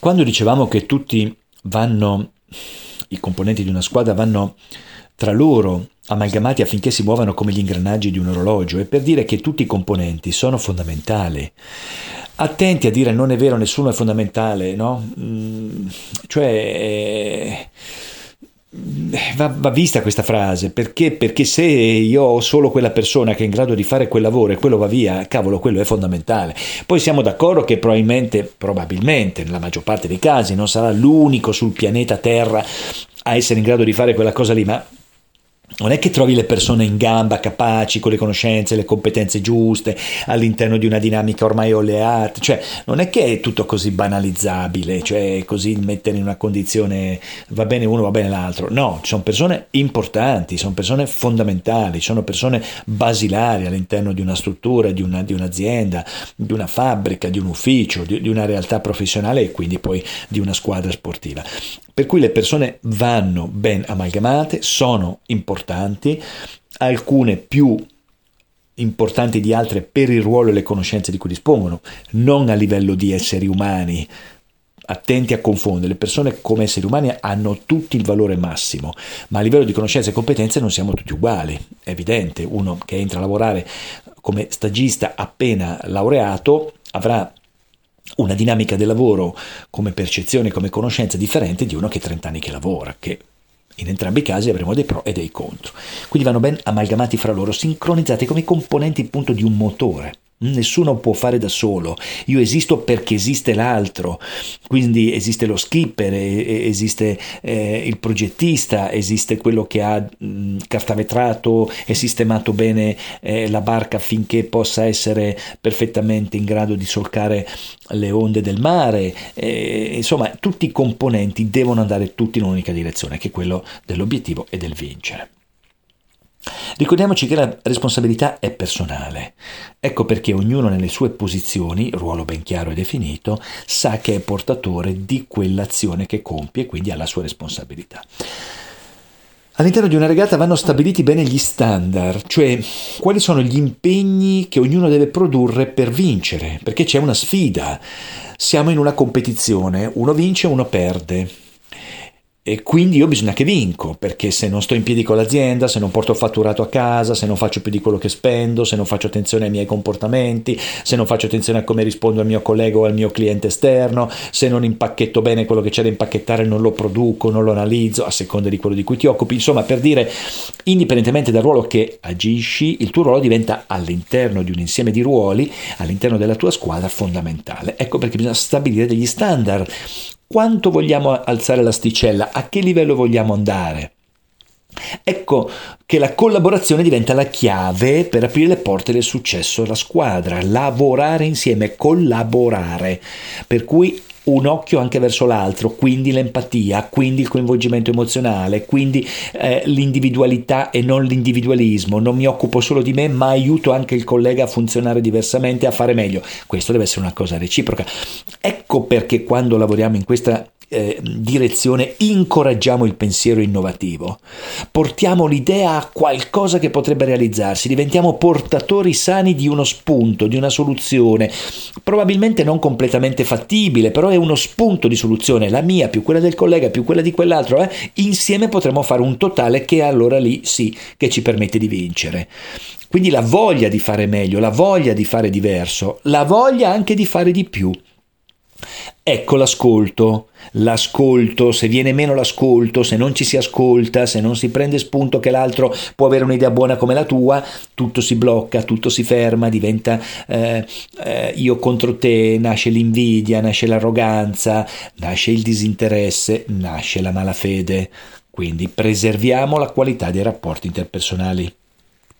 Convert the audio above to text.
quando dicevamo che tutti vanno, i componenti di una squadra vanno tra loro amalgamati affinché si muovano come gli ingranaggi di un orologio, è per dire che tutti i componenti sono fondamentali. Attenti a dire non è vero, nessuno è fondamentale, no? Mm, cioè... Eh, Va, va, vista questa frase perché? perché se io ho solo quella persona che è in grado di fare quel lavoro e quello va via, cavolo, quello è fondamentale. Poi siamo d'accordo che probabilmente, probabilmente nella maggior parte dei casi non sarà l'unico sul pianeta Terra a essere in grado di fare quella cosa lì, ma non è che trovi le persone in gamba, capaci, con le conoscenze, le competenze giuste, all'interno di una dinamica ormai oleata, cioè non è che è tutto così banalizzabile, cioè così mettere in una condizione va bene uno, va bene l'altro. No, sono persone importanti, sono persone fondamentali, sono persone basilari all'interno di una struttura, di, una, di un'azienda, di una fabbrica, di un ufficio, di, di una realtà professionale e quindi poi di una squadra sportiva. Per cui le persone vanno ben amalgamate, sono importanti, alcune più importanti di altre per il ruolo e le conoscenze di cui dispongono, non a livello di esseri umani. Attenti a confondere, le persone come esseri umani hanno tutti il valore massimo, ma a livello di conoscenze e competenze non siamo tutti uguali, è evidente, uno che entra a lavorare come stagista appena laureato avrà una dinamica del lavoro come percezione, come conoscenza differente di uno che ha 30 anni che lavora, che in entrambi i casi avremo dei pro e dei contro. Quindi vanno ben amalgamati fra loro, sincronizzati come componenti appunto di un motore. Nessuno può fare da solo, io esisto perché esiste l'altro, quindi esiste lo skipper, esiste eh, il progettista, esiste quello che ha mh, cartavetrato e sistemato bene eh, la barca affinché possa essere perfettamente in grado di solcare le onde del mare, eh, insomma tutti i componenti devono andare tutti in un'unica direzione, che è quello dell'obiettivo e del vincere. Ricordiamoci che la responsabilità è personale. Ecco perché ognuno nelle sue posizioni, ruolo ben chiaro e definito, sa che è portatore di quell'azione che compie e quindi ha la sua responsabilità. All'interno di una regata vanno stabiliti bene gli standard, cioè quali sono gli impegni che ognuno deve produrre per vincere, perché c'è una sfida. Siamo in una competizione, uno vince, uno perde. E quindi io bisogna che vinco, perché se non sto in piedi con l'azienda, se non porto fatturato a casa, se non faccio più di quello che spendo, se non faccio attenzione ai miei comportamenti, se non faccio attenzione a come rispondo al mio collega o al mio cliente esterno, se non impacchetto bene quello che c'è da impacchettare, non lo produco, non lo analizzo, a seconda di quello di cui ti occupi. Insomma, per dire, indipendentemente dal ruolo che agisci, il tuo ruolo diventa all'interno di un insieme di ruoli, all'interno della tua squadra, fondamentale. Ecco perché bisogna stabilire degli standard quanto vogliamo alzare l'asticella, a che livello vogliamo andare. Ecco che la collaborazione diventa la chiave per aprire le porte del successo alla squadra, lavorare insieme, collaborare. Per cui un occhio anche verso l'altro, quindi l'empatia, quindi il coinvolgimento emozionale, quindi eh, l'individualità e non l'individualismo. Non mi occupo solo di me, ma aiuto anche il collega a funzionare diversamente, a fare meglio. Questo deve essere una cosa reciproca. Ecco perché quando lavoriamo in questa eh, direzione incoraggiamo il pensiero innovativo, portiamo l'idea a qualcosa che potrebbe realizzarsi, diventiamo portatori sani di uno spunto, di una soluzione, probabilmente non completamente fattibile, però è uno spunto di soluzione, la mia più quella del collega più quella di quell'altro, eh? insieme potremo fare un totale che allora lì sì che ci permette di vincere. Quindi la voglia di fare meglio, la voglia di fare diverso, la voglia anche di fare di più. Ecco l'ascolto, l'ascolto, se viene meno l'ascolto, se non ci si ascolta, se non si prende spunto che l'altro può avere un'idea buona come la tua, tutto si blocca, tutto si ferma, diventa eh, eh, io contro te, nasce l'invidia, nasce l'arroganza, nasce il disinteresse, nasce la malafede. Quindi preserviamo la qualità dei rapporti interpersonali.